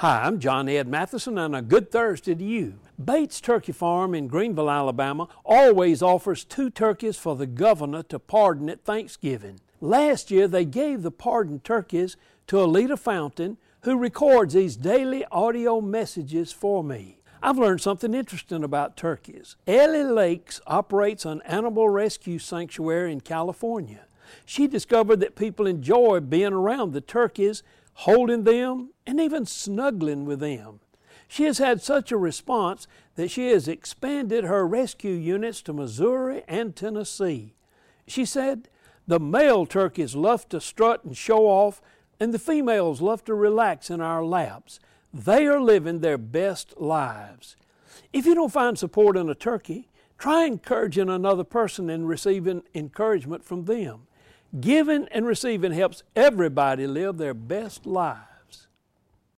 Hi, I'm John Ed Mathison, and a good Thursday to you. Bates Turkey Farm in Greenville, Alabama, always offers two turkeys for the governor to pardon at Thanksgiving. Last year, they gave the pardoned turkeys to Alita Fountain, who records these daily audio messages for me. I've learned something interesting about turkeys. Ellie Laks operates an animal rescue sanctuary in California. She discovered that people enjoy being around the turkeys holding them, and even snuggling with them. She has had such a response that she has expanded her rescue units to Missouri and Tennessee. She said, The male turkeys love to strut and show off, and the females love to relax in our laps. They are living their best lives. If you don't find support in a turkey, try encouraging another person and receiving encouragement from them. Giving and receiving helps everybody live their best life.